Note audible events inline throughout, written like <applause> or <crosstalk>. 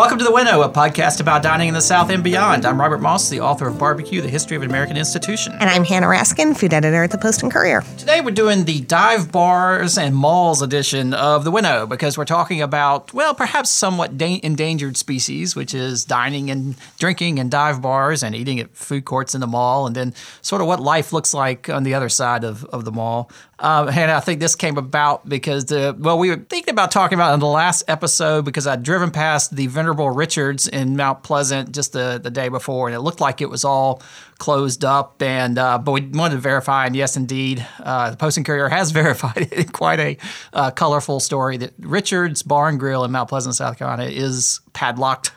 Welcome to The Winnow, a podcast about dining in the South and beyond. I'm Robert Moss, the author of Barbecue, The History of an American Institution. And I'm Hannah Raskin, food editor at the Post and Courier. Today we're doing the dive bars and malls edition of The Winnow because we're talking about, well, perhaps somewhat da- endangered species, which is dining and drinking in dive bars and eating at food courts in the mall, and then sort of what life looks like on the other side of, of the mall. Um, and I think this came about because the well, we were thinking about talking about in the last episode because I'd driven past the Venerable Richards in Mount Pleasant just the, the day before, and it looked like it was all closed up. And uh, but we wanted to verify, and yes, indeed, uh, the Post and Courier has <laughs> verified it. Quite a uh, colorful story that Richards Bar and Grill in Mount Pleasant, South Carolina, is padlocked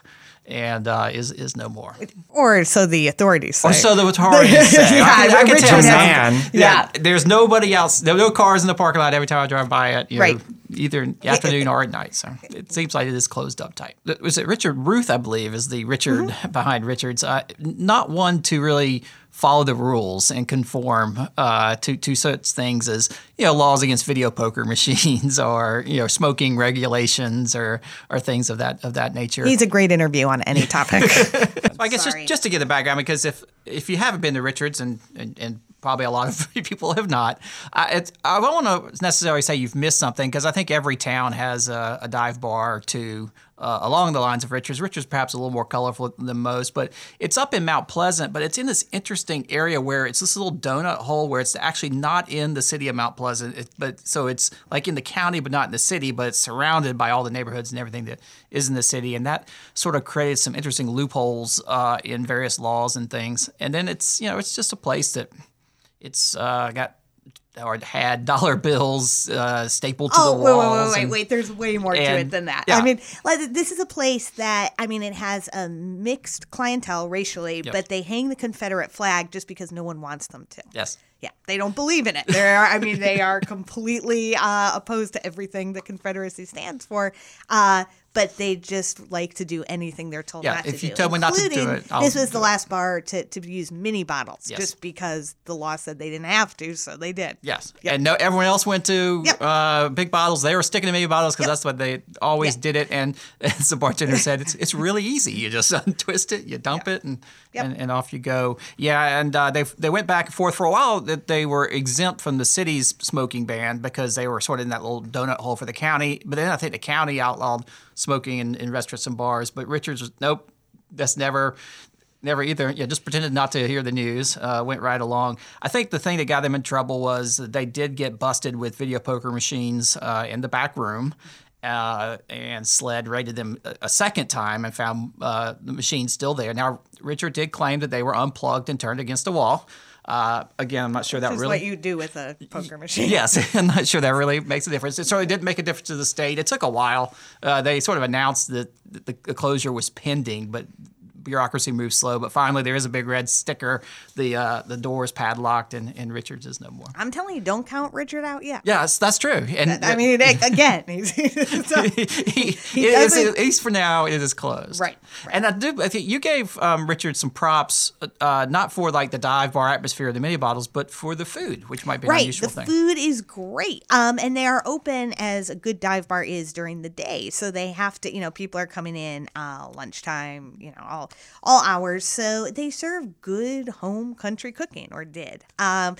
and uh, is is no more. Or so the authorities say. Or so the <laughs> authorities say. Yeah, I can, I can Richard tell you. man. Yeah, Yeah. there's nobody else. There no cars in the parking lot every time I drive by it. You know, Right. either in the afternoon or at night. So it seems like it is closed up tight. Was it Richard Ruth? I believe is the Richard Mm-hmm. <laughs> behind Richards. Uh, not one to really follow the rules and conform uh, to to such things as you know laws against video poker <laughs> machines or you know smoking regulations or or things of that of that nature. He's a great interview on any topic. <laughs> I guess Sorry. just, just to get the background, because if if you haven't been to Richards, and, and, and probably a lot of <laughs> people have not, it's, I don't want to necessarily say you've missed something, because I think every town has a, a dive bar or two uh, along the lines of Richards. Richards perhaps a little more colorful than most, but it's up in Mount Pleasant, but it's in this interesting area where it's this little donut hole where it's actually not in the city of Mount Pleasant, it, but so it's like in the county, but not in the city, but it's surrounded by all the neighborhoods and everything that is in the city, and that sort of created some interesting loopholes uh, in various laws and things. And then it's you know it's just a place that it's uh, got or had dollar bills uh, stapled to oh, the wait, wait, wait, wait, and- wait. There's way more to it than that. yeah. I mean, like, this is a place that, I mean, it has a mixed clientele racially, but they hang the Confederate flag just because no one wants them to. Yes. Yeah, they don't believe in it. They're, I mean, they are completely uh, opposed to everything the Confederacy stands for. Uh, but they just like to do anything they're told Yeah, not to do. if you tell me not to do it, I'll this was the it. last bar to, to use mini bottles, Yes. just because the law said they didn't have to, so they did. Yes, Yep. and no, everyone else went to Yep. uh, big bottles. They were sticking to mini bottles because that's what they always Yep. did it. And <laughs> as the bartender said, it's it's really easy. You just <laughs> untwist it, you dump it, and, Yep. and and off you go. Yeah, and uh, they they went back and forth for a while that they were exempt from the city's smoking ban because they were sort of in that little donut hole for the county. But then I think the county outlawed smoking in, in restaurants and bars. But Richards nope, that's never never either. Yeah, just pretended not to hear the news. Uh, went right along. I think the thing that got them in trouble was they did get busted with video poker machines uh, in the back room. Uh, and SLED raided them a, second time and found uh, the machines still there. Now, Richard did claim that they were unplugged and turned against a wall. Uh, again, I'm not sure that really. what you do with a poker machine. Yes, <laughs> I'm not sure that really makes a difference. It certainly did make a difference to the state. It took a while. Uh, they sort of announced that the, the closure was pending, but bureaucracy moves slow. But finally, there is a big red sticker. The uh, the door is padlocked, and, and Richards is no more. I'm telling you, don't count Richard out yet. Yes, that's true. And I mean, it- again, <laughs> he's, <laughs> he, he, doesn't- at least for now, it is closed. Right, right. And I do. I think you gave um, Richard some props, uh, not for like the dive bar atmosphere of the mini bottles, but for the food, which might be an right. unusual The thing. food is great. Um, and they are open as a good dive bar is during the day. So they have to, you know, people are coming in uh, lunchtime, you know, all all hours. So they serve good home country cooking, or did. Um,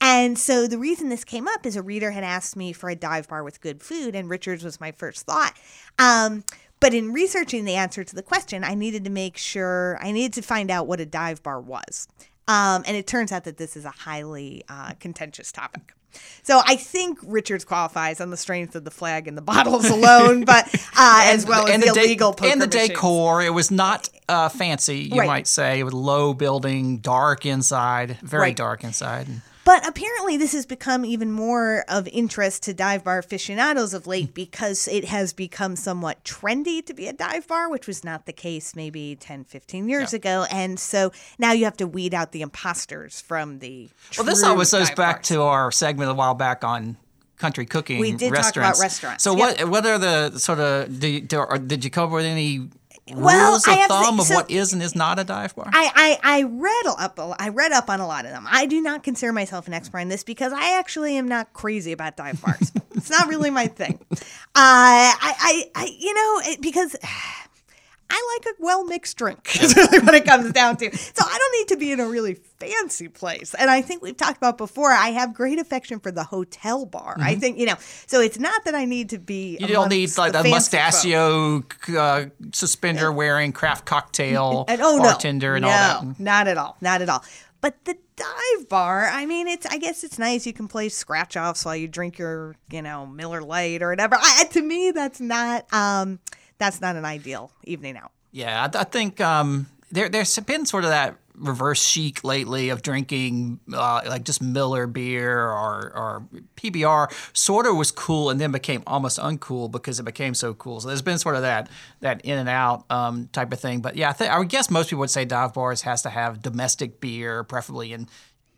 and so the reason this came up is a reader had asked me for a dive bar with good food, and Richards was my first thought. Um, but in researching the answer to the question, I needed to make sure I needed to find out what a dive bar was. Um, and it turns out that this is a highly uh, contentious topic. So I think Richards qualifies on the strength of the flag and the <laughs> bottles alone, but uh, <laughs> as well as the, de- illegal poker and the machines. decor. It was not uh, fancy, you Right. might say. It was low building, dark inside, very Right. dark inside. But apparently, this has become even more of interest to dive bar aficionados of late because it has become somewhat trendy to be a dive bar, which was not the case maybe 10, 15 years ago. And so now you have to weed out the imposters from the. Well, this always goes back bars. to our segment a while back on country cooking. We did talk restaurants. about restaurants, So yep. what? What are the sort of? Did you, do- or did you come up with any Well, rules I of have to thumb think- of so- what is and is not a dive bar? I, I, I read up a- I read up on a lot of them. I do not consider myself an expert in this because I actually am not crazy about dive bars. it's not really my thing. <laughs> Uh, I, I, I you know it, because <sighs> I like a well mixed drink. Is really what it comes down to. So I don't need to be in a really fancy place. And I think we've talked about before. I have great affection for the hotel bar. I think you know. So it's not that I need to be. Mm-hmm. You don't need like a mustachio uh, suspender wearing craft cocktail <laughs> And oh no, bartender and no, all that. not at all, not at all. But the dive bar, I mean, it's I guess it's nice. You can play scratch offs while you drink your, you know, Miller Lite or whatever. I, to me, that's not um, that's not an ideal evening out. Yeah, I, I think um, there there's been sort of that reverse chic lately of drinking uh, like just Miller beer or or PBR. Sort of was cool and then became almost uncool because it became so cool. So there's been sort of that that in and out um, type of thing. But yeah, I, think, I would guess most people would say dive bars has to have domestic beer, preferably in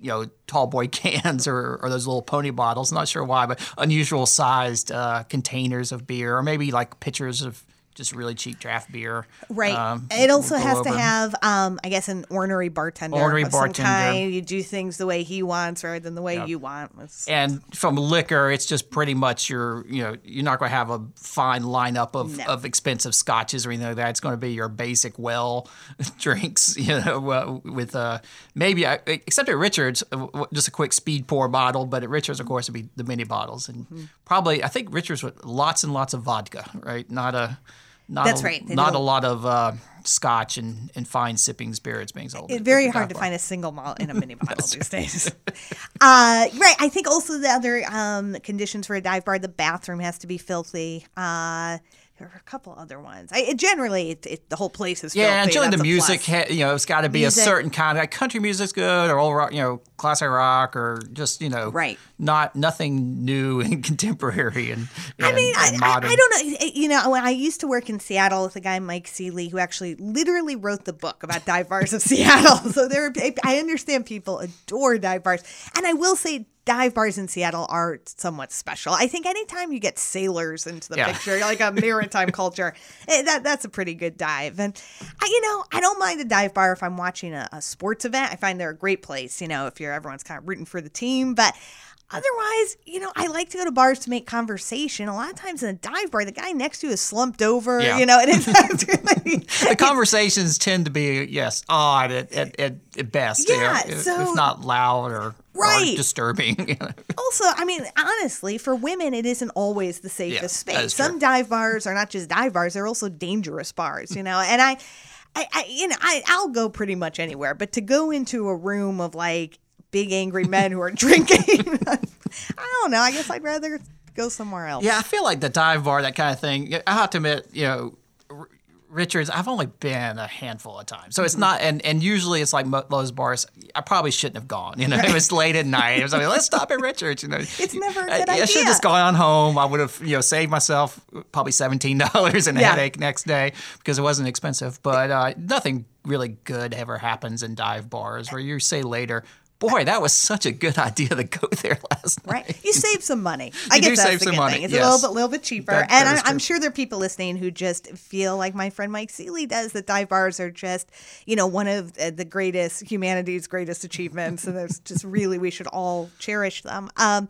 you know, tall boy <laughs> cans or, or those little pony bottles. I'm not sure why, but unusual sized uh, containers of beer, or maybe like pitchers of just really cheap draft beer. Right. um, it also has to have, um, I guess, an ornery bartender. Ornery bartender. You do things the way he wants rather than the way you want. It's- And from liquor, it's just pretty much your, you know, you're not going to have a fine lineup of, No. of expensive scotches or anything like that. It's going to be your basic well <laughs> drinks, <laughs> you know, uh, with uh, maybe, except at Richards, uh, just a quick speed pour bottle. But at Richards, of course, would be the mini bottles. And Mm-hmm. probably, I think Richards with lots and lots of vodka, right? Not a, not That's a, right. They Not a lot of uh, scotch and, and fine sipping spirits being sold. It's very hard to bar. find a single malt in a mini <laughs> bottle these days. <laughs> Uh, right. I think also the other um, conditions for a dive bar, the bathroom has to be filthy. Uh, there were a couple other ones. I, generally, it, it, the whole place is Yeah, filthy. generally the music, ha- you know, it's got to be Music. a certain kind of like country music's good, or old rock, you know, classic rock, or just you know, Right. Not nothing new and <laughs> contemporary and, I and- mean, I, and I, modern. I don't know. Eh, you know, when I used to work in Seattle with a guy, Mike Seely, who actually literally wrote the book about dive bars of <laughs> Seattle. So there, I understand people adore dive bars, and I will say. Dive bars in Seattle are somewhat special. I think anytime you get sailors into the Yeah. picture, like a maritime <laughs> culture, eh, that that's a pretty good dive. And I, you know, I don't mind a dive bar if I'm watching a, a sports event. I find they're a great place. You know, if you're everyone's kind of rooting for the team, but Otherwise, you know, I like to go to bars to make conversation. A lot of times in a dive bar, the guy next to you is slumped over, Yeah. you know, and it's, <laughs> really, the conversations tend to be yes odd at, at, at, at best, you know, Yeah, so- if not loud or, or Right. disturbing. <laughs> also, I mean, honestly, for women, it isn't always the safest Yeah, space. Some dive bars are not just dive bars; they're also dangerous bars, you know. And I, I, I you know, I, I'll go pretty much anywhere, but to go into a room of like big angry men who are <laughs> drinking, <laughs> I don't know. I guess I'd rather go somewhere else. Yeah, I feel like the dive bar, that kind of thing. I have to admit, you know, R- Richards, I've only been a handful of times, so it's Mm-hmm. not. And and usually it's like mo- those bars. I probably shouldn't have gone. You know, <laughs> it was late at night. It was like, let's stop at Richards. You know, It's never a I- I, should have just gone on home. I would have you know saved myself probably seventeen dollars and a Yeah. headache next day because it wasn't expensive. But uh, nothing really good ever happens in dive bars where you say later. Boy, that was such a good <laughs> idea to go there last night. Right, you save some money. <laughs> I You do guess that's save the some good money, thing. It's yes. a little bit, little bit cheaper, That- and that I, I'm sure there are people listening who just feel like my friend Mike Seely does. That dive bars are just, you know, one of uh, the greatest humanity's greatest achievements, and there's just really we should all cherish them. Um,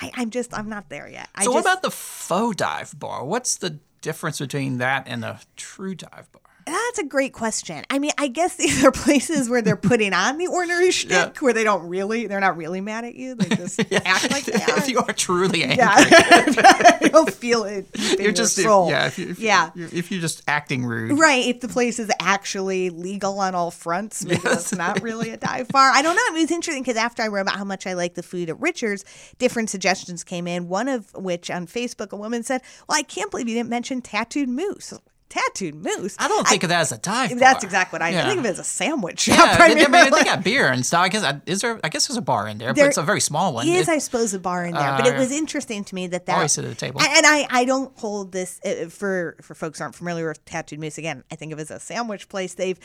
I, I'm just I'm not there yet. I So what about the faux dive bar? What's the difference between that and a true dive bar? That's a great question. I mean, I guess <laughs> these are places where they're putting on the ornery <laughs> shtick, Yeah. where they don't really, they're not really mad at you. They just <laughs> act like they are. if you are truly angry, yeah, you'll feel it. you're just soul. yeah. If, you, if, yeah. You're, if you're just acting rude, Right, if the place is actually legal on all fronts, maybe it's not really a dive bar. I don't know. It was interesting because after I wrote about how much I like the food at Richards, different suggestions came in. One of which on Facebook, a woman said, "Well, I can't believe you didn't mention tattooed moose." Tattooed moose. I don't think of that as a dive bar. That's exactly what I Yeah. think of it as a sandwich. Yeah, <laughs> they, I mean, they got beer and stuff. I guess is there? I guess there's a bar in there, There but it's a very small one. is, It- I suppose, a bar in there. but it Uh, was interesting to me that that Always sit at the table. And, I, I don't hold this uh, for for folks who aren't familiar with Tattooed Moose. Again, I think of it as a sandwich place. They've,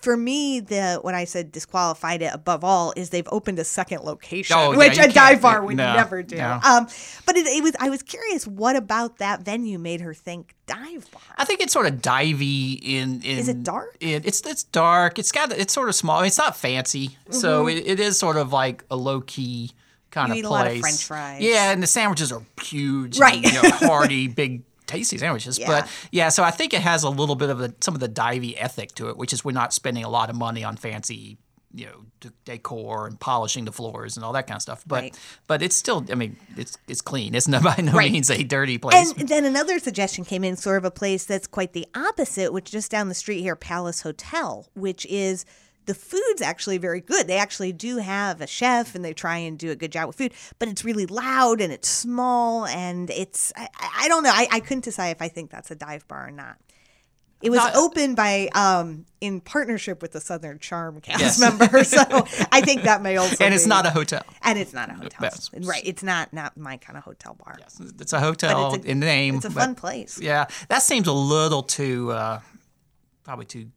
for me, the when I said disqualified it above all is they've opened a second location, Oh, <laughs> which you a dive bar would no, never do. no. Um, but it, it was I was curious what about that venue made her think dive bar. I think it's sort of divey in. in Is it dark? It, it's it's dark. It's got it's sort of small. It's not fancy, so it, it is sort of like a low key kind Mm-hmm. You of a place. of French fries. Yeah, and the sandwiches are huge, Right. And, you know, <laughs> hearty, big tasty sandwiches. Yeah. But yeah, so I think it has a little bit of the, some of the divey ethic to it, which is we're not spending a lot of money on fancy, you know, decor and polishing the floors and all that kind of stuff. But Right. but it's still, I mean, it's it's clean. It's not by no Right. means a dirty place. And then another suggestion came in, sort of a place that's quite the opposite, which just down the street here, Palace Hotel, which is the food's actually very good. They actually do have a chef and they try and do a good job with food, but it's really loud and it's small and it's, I, I don't know. I, I couldn't decide if I think that's a dive bar or not. It was Not- opened by, um, in partnership with the Southern Charm cast Yes. <laughs> member, so I think that may also. and it's be- not a hotel. and it's not a hotel, Yes. right? It's not not my kind of hotel bar. Yes, It's a hotel it's a- in name. It's a fun place. Yeah, that seems a little too, uh, probably too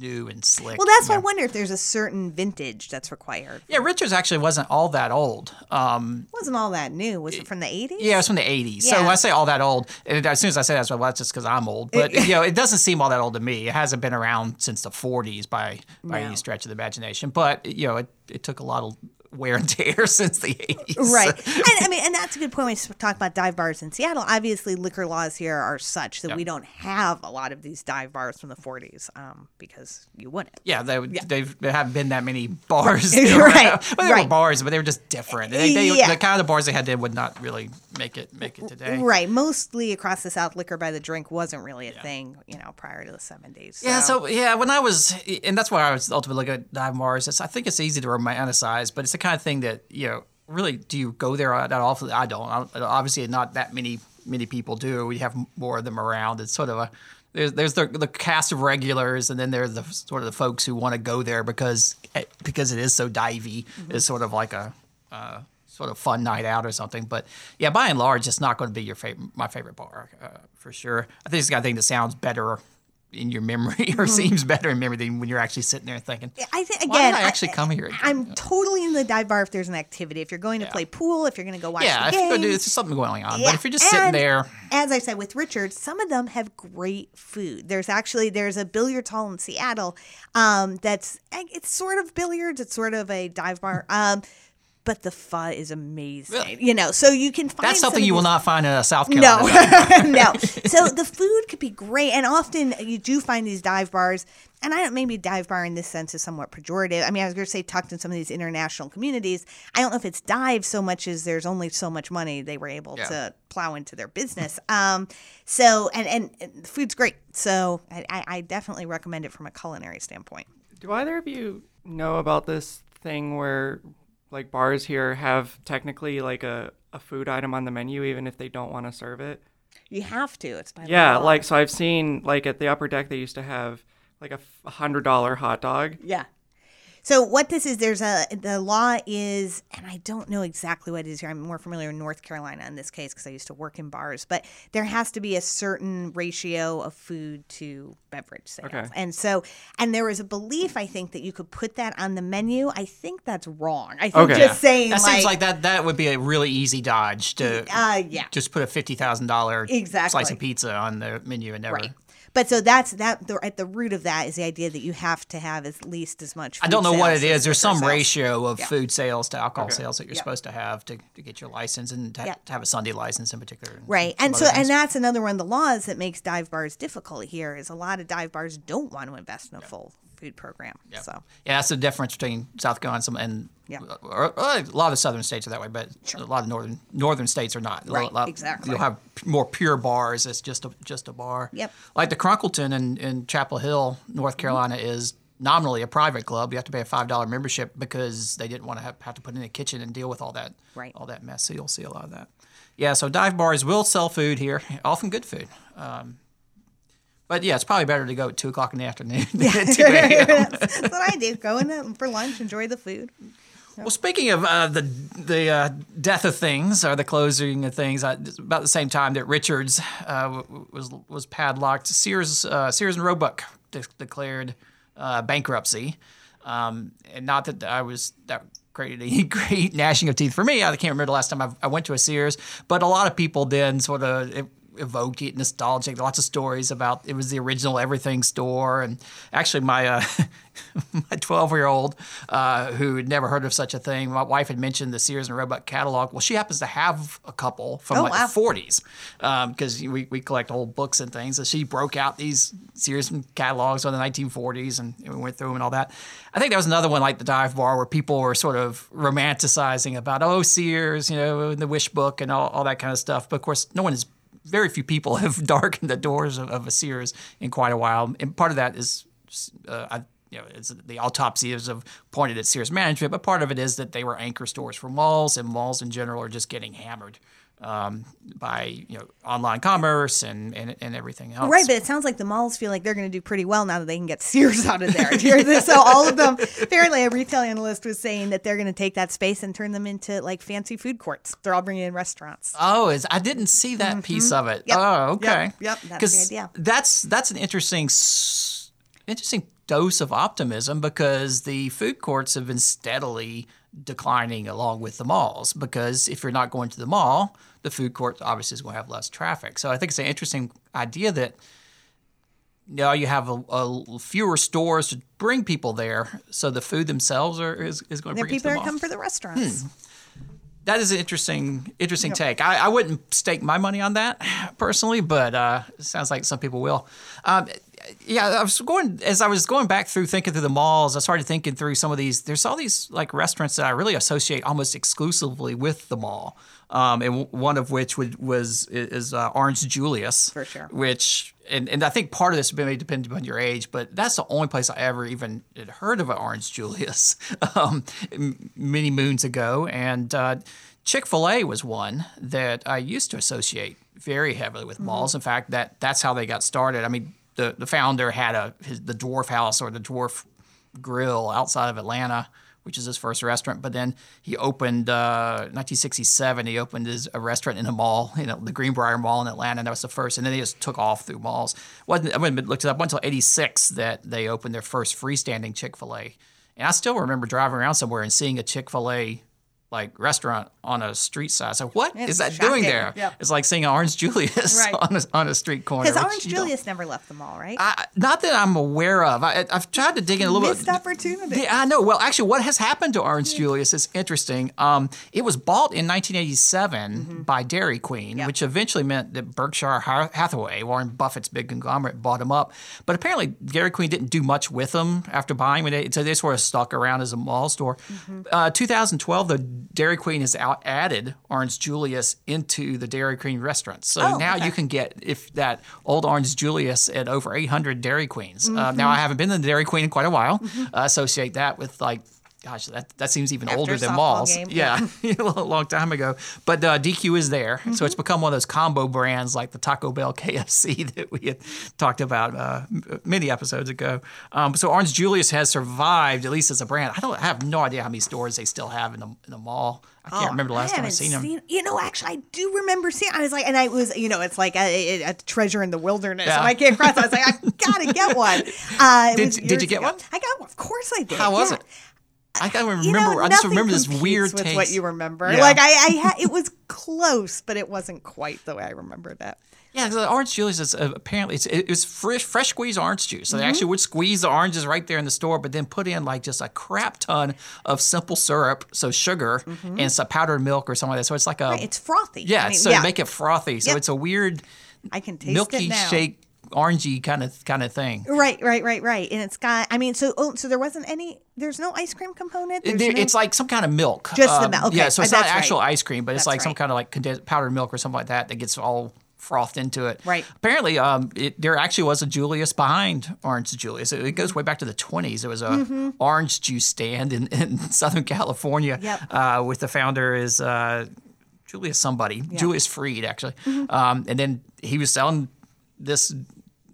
new and slick. Well, that's why. I wonder if there's a certain vintage that's required. Yeah, Richards actually wasn't all that old. Um, It wasn't all that new. Was it from the 80s? yeah, it was from the 80s. So when I say all that old, and as soon as I say that, well, that's just because I'm old. But, you know, it doesn't seem all that old to me. It hasn't been around since the 40s by, by No. any stretch of the imagination. But, you know, it, it took a lot of wear and tear <laughs> since the 80s. Right. and I mean, and that's a good point when you talk about dive bars in Seattle. Obviously, liquor laws here are such that we don't have a lot of these dive bars from the 40s um, because you wouldn't. Yeah, they, they've, there haven't been that many bars. <laughs> Right, around. Well, they were right. bars, but they were just different. They, they, Yeah. The kind of bars they had then would not really make it make it today. Right. Mostly across the South, liquor by the drink wasn't really a thing, you know, prior to the 70s. Yeah, so yeah, when I was, and that's why I was ultimately looking at dive bars. It's, I think it's easy to romanticize, but it's the kind of thing that you know, really, do you go there that often? I don't. I, obviously, not that many many people do. We have more of them around. It's sort of a there's there's the, the cast of regulars, and then there's the sort of the folks who want to go there because because it is so divey. It's sort of like a. Uh, Sort of fun night out or something, but yeah, by and large, it's not going to be your favorite, my favorite bar uh, for sure. I think it's the kind of thing that sounds better in your memory <laughs> or seems better in memory than when you're actually sitting there thinking, I think again, why did I actually come here? again? I'm totally in the dive bar if there's an activity. If you're going to play pool, if you're going to go watch yeah, the if do, it's something going on. Yeah, But if you're just sitting there, As I said with Richard, some of them have great food. There's actually there's a billiards hall in Seattle um, that's it's sort of billiards. It's sort of a dive bar. Um, but the pho is amazing. Really? You know, so you can find that's something of you will not find in a South no, Carolina. <laughs> no. No. <laughs> So the food could be great, and often you do find these dive bars. And I don't maybe dive bar in this sense is somewhat pejorative. I mean, I was going to say tucked in some of these international communities. I don't know if it's dive so much as there's only so much money they were able Yeah. to plow into their business. <laughs> Um, so and, and and the food's great. So I, I I definitely recommend it from a culinary standpoint. Do either of you know about this thing where like bars here have technically like a, a food item on the menu even if they don't want to serve it? You have to. It's by Yeah, law. like so I've seen like at the upper deck they used to have like a hundred dollar hot dog. Yeah. So what this is, there's a the law is, and I don't know exactly what it is here. I'm more familiar with North Carolina in this case because I used to work in bars. But there has to be a certain ratio of food to beverage sales, Okay. and so and there was a belief I think that you could put that on the menu. I think that's wrong. I think Okay. just saying That like, seems like that that would be a really easy dodge to uh, yeah, just put a fifty thousand dollar Exactly. slice of pizza on the menu and never. right. But so that's that. The, at the root of that is the idea that you have to have at least as much. I don't know what sales it as. There's some sales. ratio of Yeah. food sales to alcohol Okay. sales that you're Yeah. supposed to have to, to get your license and to, Yeah. to have a Sunday license in particular. Right. And so other and that's another one of the laws that makes dive bars difficult here is a lot of dive bars don't want to invest in a full food program. So Yeah, that's the difference between South Carolina and some- and Yeah. or- or a lot of the southern states are that way, but a lot of northern northern states are not. Right, lot- exactly. You'll have more pure bars. It's just a just a bar. Yep. Like the Crunkleton in, in Chapel Hill, North Mm-hmm. Carolina, is nominally a private club. You have to pay a five dollar membership because they didn't want to have, have to put in a kitchen and deal with all that Right. all that mess. So you'll see a lot of that. Yeah, so dive bars will sell food here, often good food. Um, but yeah, it's probably better to go at two o'clock in the afternoon. <laughs> than 2 a.m. <laughs> that's what I do. Go in there for lunch, enjoy the food. Well, speaking of uh, the the uh, death of things or the closing of things, uh, about the same time that Richards uh, was was padlocked, Sears uh, Sears and Roebuck de- declared uh, bankruptcy, um, and not that I was that created <laughs> any great gnashing of teeth for me. I can't remember the last time I've, I went to a Sears, but a lot of people then sort of. It, evoke it, nostalgic. Lots of stories about it was the original everything store, and actually my uh, <laughs> my 12 year old uh, who had never heard of such a thing. My wife had mentioned the Sears and Roebuck catalog. Well, she happens to have a couple from Oh, like wow. the 40s because we, we collect old books and things. So she broke out these Sears catalogs from the 1940s and, and we went through them and all that. I think that was another one like the dive bar where people were sort of romanticizing about, oh, Sears, you know, the Wish Book and all, all that kind of stuff. But of course, no one is. Very few people <laughs> have darkened the doors of, of a Sears in quite a while, and part of that is uh, I, you know, the autopsies have pointed at Sears management, but part of it is that they were anchor stores for malls, and malls in general are just getting hammered um, by you know online commerce and, and and everything else. Right, but it sounds like the malls feel like they're going to do pretty well now that they can get <laughs> Sears out of there. So all of them, apparently, a retail analyst was saying that they're going to take that space and turn them into like fancy food courts. They're all bringing in restaurants. Oh, is I didn't see that piece of it. Mm-hmm. Yep. Oh, okay. Yep. Yep. That's the idea. That's that's an interesting interesting dose of optimism because the food courts have been steadily declining along with the malls because if you're not going to the mall, the food court obviously is going to have less traffic. So I think it's an interesting idea that now you have a, a fewer stores to bring people there, so the food themselves are is, is going to bring it to people the are mall. coming for the restaurants. That is an interesting, interesting take. I, I wouldn't stake my money on that personally, but uh, it sounds like some people will. Um, yeah, I was going as I was going back through thinking through the malls. I started thinking through some of these. There's all these like restaurants that I really associate almost exclusively with the mall, um, and w- one of which would, was is uh, Orange Julius For sure. Which and, and I think part of this may depend upon your age, but that's the only place I ever even had heard of an Orange Julius <laughs> um, many moons ago. And uh, Chick Fil A was one that I used to associate very heavily with malls. In fact, that that's how they got started. I mean, the the founder had a his, the Dwarf House or the Dwarf Grill outside of Atlanta, which is his first restaurant. But then he opened uh, 1967. He opened his a restaurant in a mall, you know, the Greenbrier Mall in Atlanta. And that was the first. And then they just took off through malls. wasn't I and looked it up until 86 that they opened their first freestanding Chick Fil A. And I still remember driving around somewhere and seeing a Chick Fil A like restaurant on a street side. So what is It's that shocking. doing there? Yep. It's like seeing Orange Julius Right. <laughs> on a, on a street corner. Because Orange Julius never left the mall, right? I, not that I'm aware of. I, I've tried to dig in a little Missed bit. opportunity. Yeah, I know. Well, actually, what has happened to Orange Julius is interesting. Um, it was bought in 1987 by Dairy Queen, Mm-hmm. Yep. which eventually meant that Berkshire Hathaway, Warren Buffett's big conglomerate, bought them up. But apparently, Dairy Queen didn't do much with them after buying them. They- So they sort of stuck around as a mall store. Mm-hmm. Uh, 2012, the Dairy Queen has out added Orange Julius into the Dairy Queen restaurants. So Oh, now okay. you can get if that old Orange Julius at over 800 Dairy Queens. Uh, Mm-hmm. now I haven't been to the Dairy Queen in quite a while. I associate that with like, gosh, that, that seems even After older than malls. game, Yeah, <laughs> a long time ago. But uh, DQ is there, so Mm-hmm. it's become one of those combo brands like the Taco Bell <laughs> KFC that we had talked about uh, many episodes ago. Um, so Orange Julius has survived at least as a brand. I don't I have no idea how many stores they still have in the in the mall. I can't remember the last time I Oh, haven't seen them. You know, actually, I do remember seeing. I was like, and I was, you know, it's like a, a treasure in the wilderness. Yeah. When I came across, I was like, I gotta get one. <laughs> Uh, Did- did you get ago. one? I got one. Of course, I did. How was yeah. it? I can't remember. You know, I just remember this weird with taste. what you remember. Yeah. Like I, I had, it was close, but it wasn't quite the way I remembered it. Yeah, the orange juice is uh, apparently it's it was fresh, fresh squeezed orange juice. So Mm-hmm. they actually would squeeze the oranges right there in the store, but then put in like just a crap ton of simple syrup, so sugar and some powdered milk or something like that. So it's like a Mm-hmm. It's frothy. yeah, I mean, so to make it frothy. So Yep. it's a weird I can taste milky it now. shake orangey kind of kind of thing. Right, right, right, right. And it's got. I mean, so oh, so there wasn't any. There's no ice cream component. No- It's like some kind of milk. Just the Um, milk. Okay, Yeah, so it's uh, not actual right. ice cream, but it's That's like some right. kind of like condensed powdered milk or something like that that gets all frothed into it. Right. Apparently, um, it, there actually was a Julius behind Orange Julius. It, it goes way back to the 20s. It was a orange juice stand in, in <laughs> Southern California. Mm-hmm. Yep. Uh, with the founder is uh, Julius somebody, Julius Freed actually, um, and then he was selling this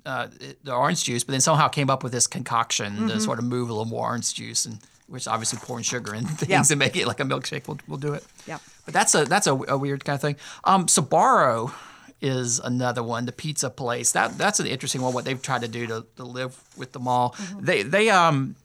uh, the orange juice, but then somehow came up with this concoction Mm-hmm. to sort of move a little more orange juice, and which obviously pouring sugar and <laughs> things Yeah. and make it like a milkshake will will do it. Yeah. But that's a that's a, a weird kind of thing. Um, Sbarro is another one, the pizza place. That that's an interesting one. What they've tried to do to, to live with the mall. Mm-hmm. They they um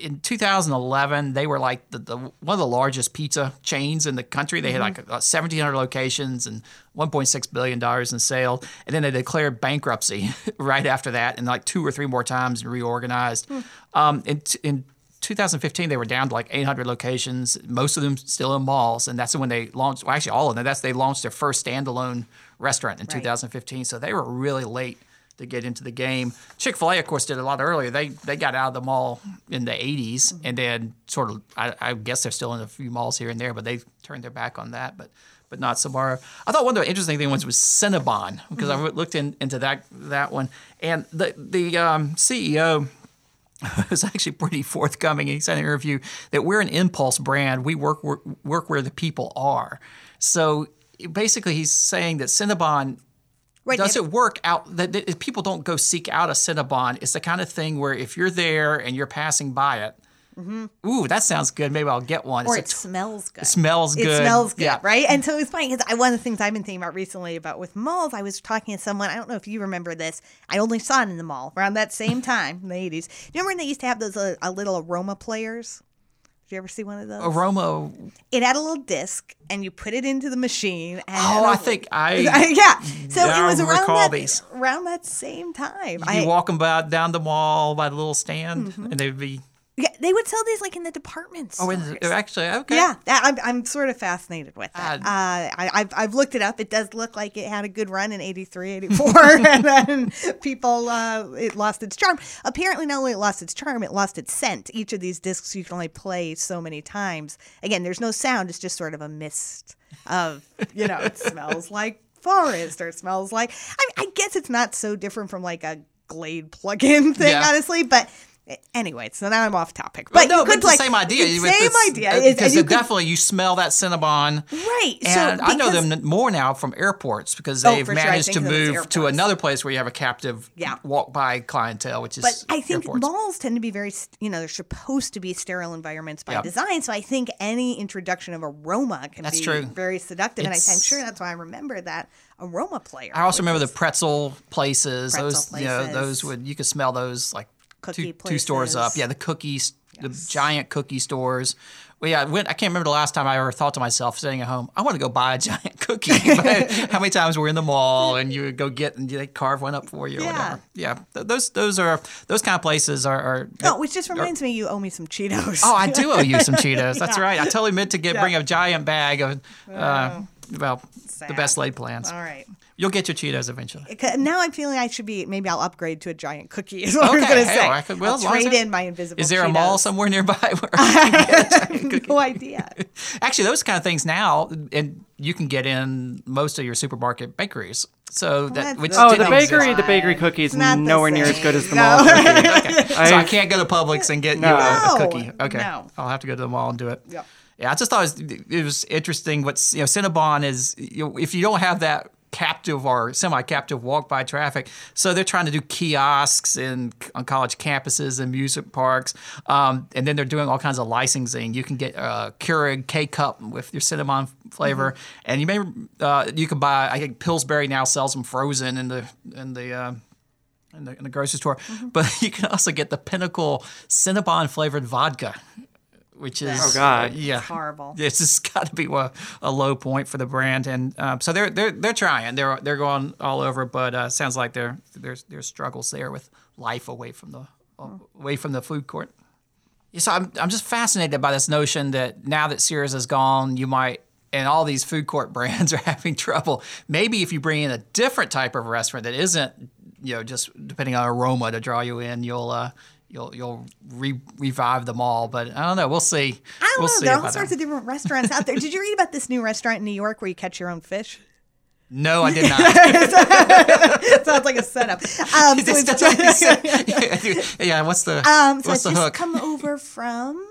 in 2011, they were like the, the one of the largest pizza chains in the country. They had like uh, 1,700 locations and 1.6 billion dollars in sales, and then they declared bankruptcy <laughs> right after that, and like two or three more times and reorganized. Um, in, in 2015, they were down to like 800 locations, most of them still in malls, and that's when they launched. Well, actually, all of them. That's they launched their first standalone restaurant in Right. 2015. So they were really late to get into the game. Chick Fil A, of course, did a lot earlier. They they got out of the mall in the 80s, and then sort of I, I guess they're still in a few malls here and there, but they turned their back on that. But but not Sbarro. I thought one of the interesting things was Cinnabon because I looked in, into that that one, and the the um, CEO <laughs> was actually pretty forthcoming. He said in an interview that we're an impulse brand. We work work, work where the people are. So basically, he's saying that Cinnabon Right. does it work out that, that if people don't go seek out a Cinnabon, it's the kind of thing where if you're there and you're passing by it, ooh, that sounds good. Maybe I'll get one. Mm-hmm. or It's it t- smells good. smells It good. smells good, Yeah. right? And so it's funny because one of the things I've been thinking about recently about with malls, I was talking to someone. I don't know if you remember this. I only saw it in the mall around that same <laughs> time in the eighties. Do you remember when they used to have those uh, little aroma players? Did you ever see one of those? aroma. it had a little disc, and you put it into the machine. And Oh, I think <laughs> I. yeah. So it was around that these. around that same time. You I, Mm-hmm. walk them about down the mall by the little stand, and they'd be. Yeah, they would sell these like in the department Oh, stores. and actually, okay. Yeah, that- I'm, I'm sort of fascinated with that. Uh, I, I've, I've looked it up. It does look like it had a good run in 83, 84, <laughs> and then people, uh, it lost its charm. Apparently, not only it lost its charm, it lost its scent. Each of these discs you can only play so many times. Again, there's no sound, it's just sort of a mist of, you know, it smells like forest or it smells like, I, I guess it's not so different from like a Glade plug-in thing, Yeah. honestly, but. Anyway, so now I'm off topic. But But no, but it's like the same idea. it's Same it's- idea. uh, Because you could- definitely you smell that Cinnabon. Right. And so I know them more now from airports because Oh, they've sure. I managed think to of them as move to another place where you have a captive Yeah. walk by clientele, which is But I think airports. malls tend to be very, you know, they're supposed to be sterile environments by Yep. design. So I think any introduction of aroma can That's be true. very seductive. and I, I'm sure that's why I remember that aroma player. I also remember the pretzel places. Pretzel those, you know, those would you could smell those like Cookie two, two stores up. Yeah, the cookies, the giant cookie stores. Well, yeah, when, I can't remember the last time I ever thought to myself sitting at home, I want to go buy a giant <laughs> cookie. <laughs> How many times we're in the mall and you would go get and they carve one up for you or whatever. Yeah, th- those those are those kind of places are. are Oh, which just reminds me, you owe me some Cheetos. Oh, I do owe you some Cheetos. <laughs> That's Yeah. right. I totally meant to get bring a giant bag of uh, well the best laid plans. All right. You'll get your Cheetos eventually. Now I'm feeling I should be. Maybe I'll upgrade to a giant cookie. <laughs> Is what I was going to hell, say. I could- well, I'll as long as trade there- in my invisible. Is there a mall somewhere nearby <laughs> where I can get a <laughs> giant cookie? no idea. Actually, those kind of things now, and you can get in most of your supermarket bakeries. So that that's which the Oh, the bakery, exist. the bakery cookies, It's not nowhere near as good as the No. mall cookie. Okay. so I can't go to Publix and get no. you a, a cookie. Okay, no. I'll have to go to the mall and do it. Yep. Yeah, I just thought it was, it was interesting. What's you know, Cinnabon is you know, if you don't have that captive or semi-captive walk-by traffic, so they're trying to do kiosks in on college campuses and music parks, um, and then they're doing all kinds of licensing. You can get a Keurig K cup with your Cinnabon flavor, and you may uh, you can buy. I think Pillsbury now sells them frozen in the in the. Uh, in the, in the grocery store, but <laughs> you can also get the Pinnacle Cinnabon flavored vodka, which is Oh, God. yeah, horrible. <laughs> This has got to be a, a low point for the brand, and um, so they're they're they're trying. They're they're going all over, but uh, sounds like there there's there's struggles there with life away from the away from the food court. Yeah, so I'm I'm just fascinated by this notion that now that Sears is gone, you might. And all these food court <laughs> brands are having trouble. Maybe if you bring in a different type of restaurant that isn't, you know, just depending on aroma to draw you in, you'll uh, you'll you'll re- revive them all. But I don't know. We'll see. I don't we'll know. There are all sorts that. of different restaurants out there. Did you read about this new restaurant in New York where you catch your own fish? No, I did not. <laughs> Sounds like a setup. Um, <laughs> so That's it's, what he said. yeah, what's the um, so what's the just hook? come over from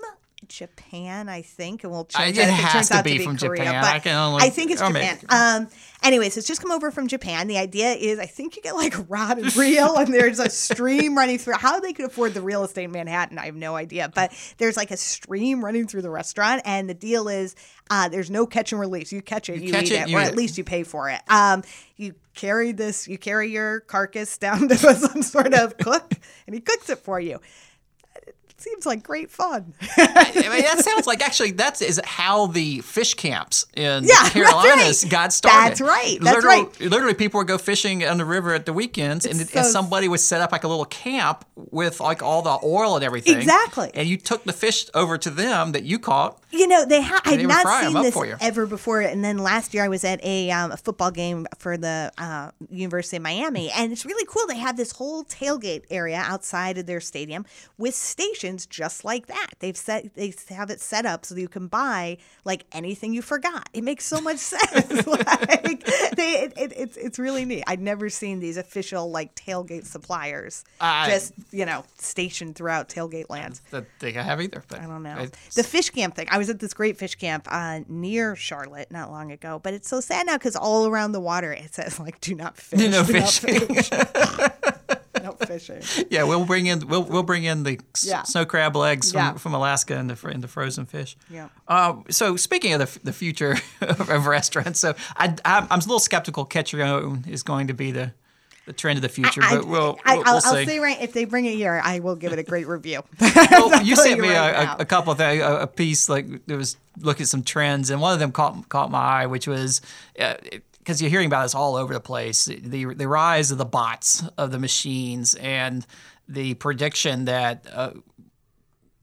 Japan, I think, and we'll that it if has to out be from Korea, Japan. But I can only- I think it's maybe- Japan. Um, anyways, it's just come over from Japan. The idea is, I think you get like rod and reel, and there's a stream running through. How they could afford the real estate in Manhattan, I have no idea. But there's like a stream running through the restaurant, and the deal is, uh, there's no catch and release. You catch it, you, catch eat it, it, you or eat at it. least you pay for it. Um, you carry this, you carry your carcass down <laughs> to some sort of cook, and he cooks it for you. Seems like great fun. <laughs> I mean, that sounds like actually that's is how the fish camps in Yeah, <laughs> the Carolinas right. got started. That's right, that's literally, right. Literally, people would go fishing on the river at the weekends, and, It's and somebody would set up like a little camp with like all the oil and everything. Exactly. And you took the fish over to them that you caught. You know, they ha- I'd they would not seen this ever before. And then last year I was at a, um, a football game for the uh, University of Miami, and it's really cool. They have this whole tailgate area outside of their stadium with stations just like that. They've set they have it set up so that you can buy like anything you forgot. It makes so much <laughs> sense. <laughs> like they, it, it, it's it's really neat. I'd never seen these official like tailgate suppliers I- just you know stationed throughout tailgate lands. That they have either. But I don't know. it's- The fish camp thing. I was at this great fish camp uh, near Charlotte not long ago, but it's so sad now because all around the water it says like, "Do not fish." No <laughs> do not fishing. Fishing. <laughs> yeah, we'll bring in we'll we'll bring in the Yeah. snow crab legs from, Yeah. from Alaska and the and the frozen fish. Yeah. Uh, so speaking of the, the future <laughs> of restaurants, so I, I'm, I'm a little skeptical. Catch your own is going to be the the trend of the future, I, but we'll, I, we'll, I'll, we'll see. I'll say right if they bring it here, I will give it a great review. <laughs> well, you sent me right a, a, couple of things, a, a piece like it was looking at some trends, and one of them caught caught my eye, which was because you're hearing about this all over the place, the the rise of the bots of the machines, and the prediction that. Uh,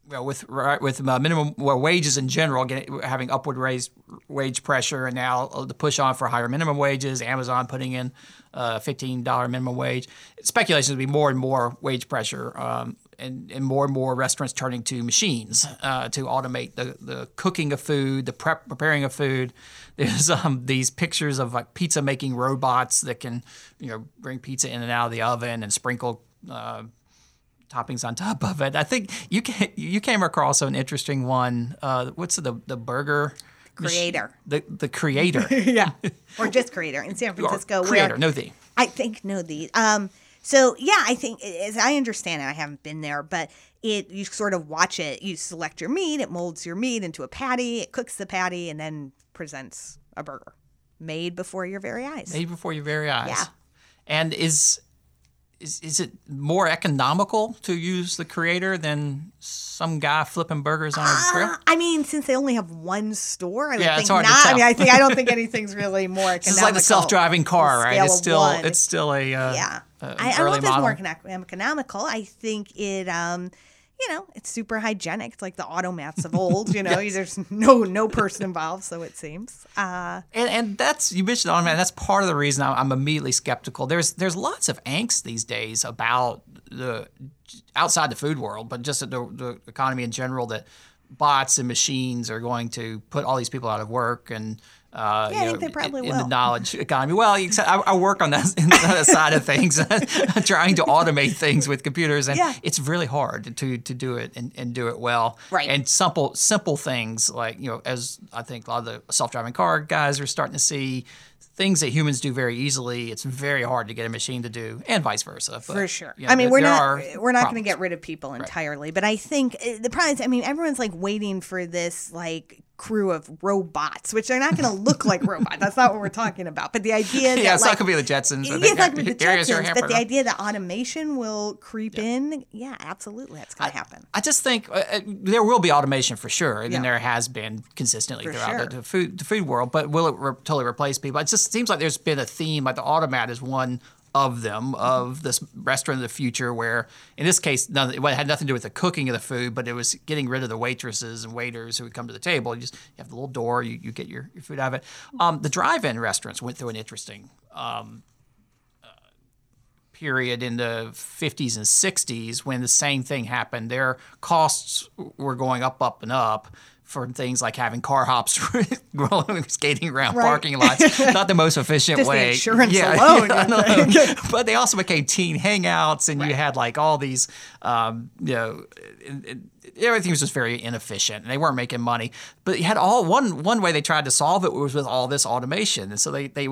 well, with with uh, minimum wages in general, getting, having upward raised wage pressure, and now uh, the push on for higher minimum wages, Amazon putting in uh, fifteen dollar minimum wage. Speculation would be more and more wage pressure, um, and and more and more restaurants turning to machines uh, to automate the, the cooking of food, the prep preparing of food. <laughs> There's um, these pictures of like pizza making robots that can you know bring pizza in and out of the oven and sprinkle. Uh, toppings on top of it. I think you came, you came across an interesting one. Uh, what's the the burger Creator. The the creator. <laughs> yeah, <laughs> or just creator in San Or Francisco. where- creator, no the. I think no the um so yeah, I think as I understand it, I haven't been there, but it you sort of watch it. You select your meat, it molds your meat into a patty, it cooks the patty, and then presents a burger made before your very eyes. Made before your very eyes. Yeah. And is is is it more economical to use the creator than some guy flipping burgers on a grill? Uh, I mean, since they only have one store, I Yeah, think it's hard to not. I mean, I think I don't think <laughs> anything's really more economical. This is like a self-driving car, right? It's still one. it's still a uh, yeah. Uh, I, I don't know early if it's model. more economical. I think it, um, you know, it's super hygienic. It's like the automats of old. You <laughs> know, there's no no person involved, so it seems. Uh, And, and that's you mentioned on man. That's part of the reason I'm, I'm immediately skeptical. There's there's lots of angst these days about the outside the food world, but just the, the economy in general. That bots and machines are going to put all these people out of work and. Uh, Yeah, I think know, they probably in, in the knowledge economy. Well, I, I work on that, <laughs> in that side of things, <laughs> trying to automate things with computers, and Yeah. it's really hard to to do it and, and do it well. Right. And simple simple things like you know as i think a lot of the self-driving car guys are starting to see things that humans do very easily it's very hard to get a machine to do and vice versa but, for sure. you know, I mean, we're not we're not going to get rid of people entirely, but I think uh, the problem is, I mean, everyone's like waiting for this like crew of robots, which they're not going to look like <laughs> robots. That's not what we're talking about. But the idea <laughs> that yeah it's like, not going to be the jetsons Yeah, it's not going to be the Jetsons, but the idea that automation will creep in, yeah, absolutely, that's going to happen. I just think uh, uh, there will be automation for sure, and Yeah. there has been consistently For throughout sure. the, the food the food world. But will it re- totally replace people? It just seems like there's been a theme. Like the automat is one of them of this restaurant of the future, where in this case, none, it had nothing to do with the cooking of the food, but it was getting rid of the waitresses and waiters who would come to the table. You just you have the little door, you, you get your, your food out of it. Um, the drive-in restaurants went through an interesting period in the 50s and 60s when the same thing happened. Their costs were going up, up, and up for things like having car hops, <laughs> rolling, skating around Right. parking lots. <laughs> Not the most efficient Just the way. insurance <laughs> alone, I you know. but they also became teen hangouts, and you had like all these, um, you know. Everything was just very inefficient, and they weren't making money. But you had all one one way they tried to solve it was with all this automation, and so they they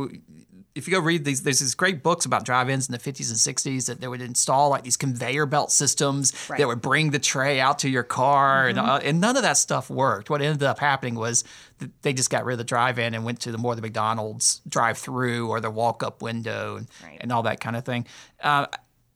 if you go read these, there's these great books about drive-ins in the 50s and 60s that they would install like these conveyor belt systems Right. that would bring the tray out to your car, and, uh, and none of that stuff worked. What ended up happening was that they just got rid of the drive-in and went to the more the McDonald's drive-through or the walk-up window and, Right. and all that kind of thing. Uh,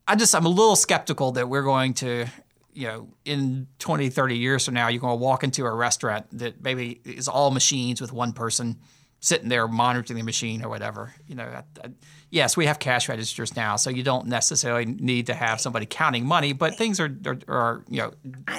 I just I'm a little skeptical that we're going to you know, in 20, 30 years from now, you're going to walk into a restaurant that maybe is all machines with one person sitting there monitoring the machine or whatever. You know, I, I, yes, we have cash registers now, so you don't necessarily need to have somebody counting money, but things are, are, are you know,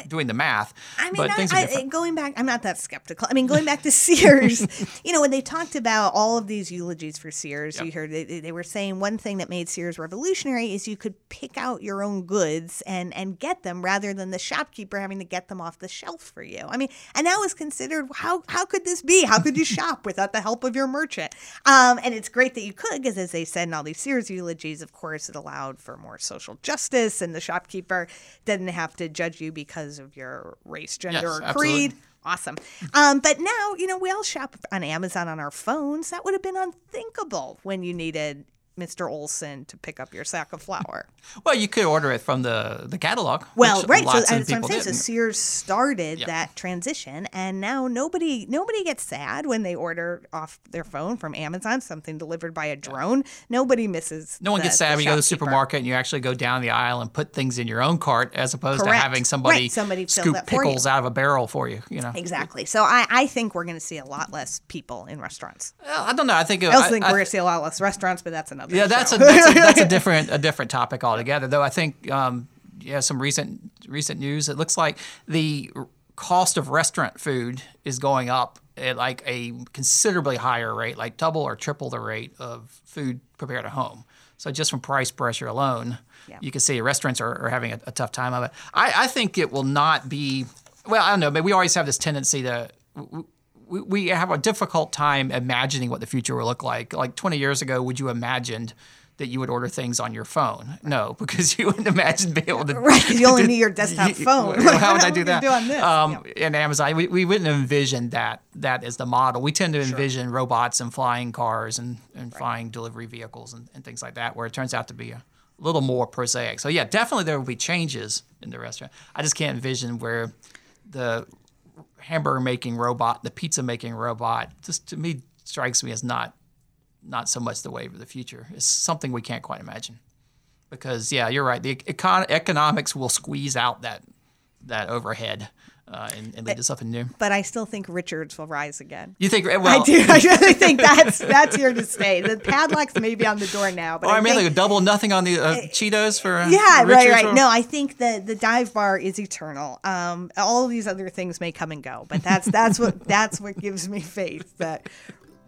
doing the math. I mean, but things are I, going back, I'm not that skeptical. I mean, going back to <laughs> Sears, you know, when they talked about all of these eulogies for Sears, you heard they, they were saying one thing that made Sears revolutionary is you could pick out your own goods and and get them rather than the shopkeeper having to get them off the shelf for you. I mean, and that was considered how how could this be? How could you shop without the help of your merchant? Um, and it's great that you could because, as they said in all these Sears eulogies, of course, it allowed for more social justice, and the shopkeeper didn't have to judge you because of your race, gender, Yes, or absolutely. creed. Awesome. Um, but now, you know, we all shop on Amazon on our phones. That would have been unthinkable when you needed Mr. Olson to pick up your sack of flour. <laughs> Well, you could order it from the, the catalog. Well, right. So that's what I'm saying. So. Sears started Yep. that transition, and now nobody nobody gets sad when they order off their phone from Amazon something delivered by a drone. Nobody misses. No one the- gets sad when you go to the supermarket and you actually go down the aisle and put things in your own cart as opposed Correct. to having somebody, Right, somebody scoop that for you. pickles out of a barrel for you. You know, Exactly. So I, I think we're going to see a lot less people in restaurants. Well, I don't know. I think uh, I also think we're going to see a lot less restaurants, but that's another. Yeah, that's a that's a, that's a <laughs> different a different topic altogether. Though I think um, yeah, some recent recent news. It looks like the cost of restaurant food is going up at like a considerably higher rate, like double or triple the rate of food prepared at home. So just from price pressure alone, Yeah. you can see restaurants are, are having a, a tough time of it. I, I think it will not be. Well, I don't know. But we always have this tendency to. We, we have a difficult time imagining what the future will look like. Like 20 years ago, would you imagined that you would order things on your phone? No, <laughs> because you wouldn't imagine being able to. <laughs> Right, you only <laughs> need your desktop phone. Well, how would I do that? doing this? Um, In Amazon, we, we wouldn't envision that that as the model. We tend to envision robots and flying cars and, and flying delivery vehicles and, and things like that, where it turns out to be a little more prosaic. So yeah, definitely there will be changes in the restaurant. I just can't envision where the hamburger making robot, the pizza making robot, just to me strikes me as not not so much the wave of the future. It's something we can't quite imagine. Because yeah, you're right. The econ- economics will squeeze out that that overhead uh, and, and lead to something new. but I still think Richards will rise again. You think? Well, I do. <laughs> I really think that's that's here to stay. The padlocks may be on the door now, but Oh, I, I mean, think, like a double nothing on the uh, Cheetos for uh, yeah, for right, Richards right. or- No, I think the the dive bar is eternal. Um, all of these other things may come and go, but that's that's what that's what gives me faith that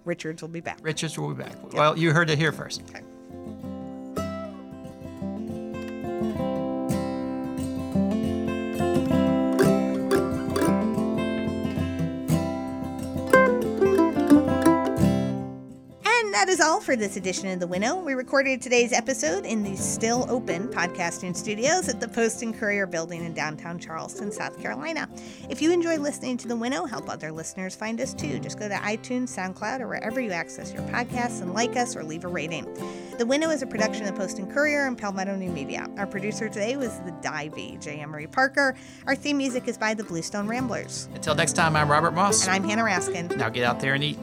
Richards will be back. Richards will be back. Well, you heard it here first. And that is all for this edition of The Winnow. We recorded today's episode in the still open podcasting studios at the Post and Courier building in downtown Charleston, South Carolina. If you enjoy listening to The Winnow, help other listeners find us too. Just go to iTunes, SoundCloud, or wherever you access your podcasts and like us or leave a rating. The Winnow is a production of Post and Courier and Palmetto New Media. Our producer today was The Divey, J. Emery Parker. Our theme music is by the Bluestone Ramblers. Until next time, I'm Robert Moss. And I'm Hanna Raskin. Now get out there and eat.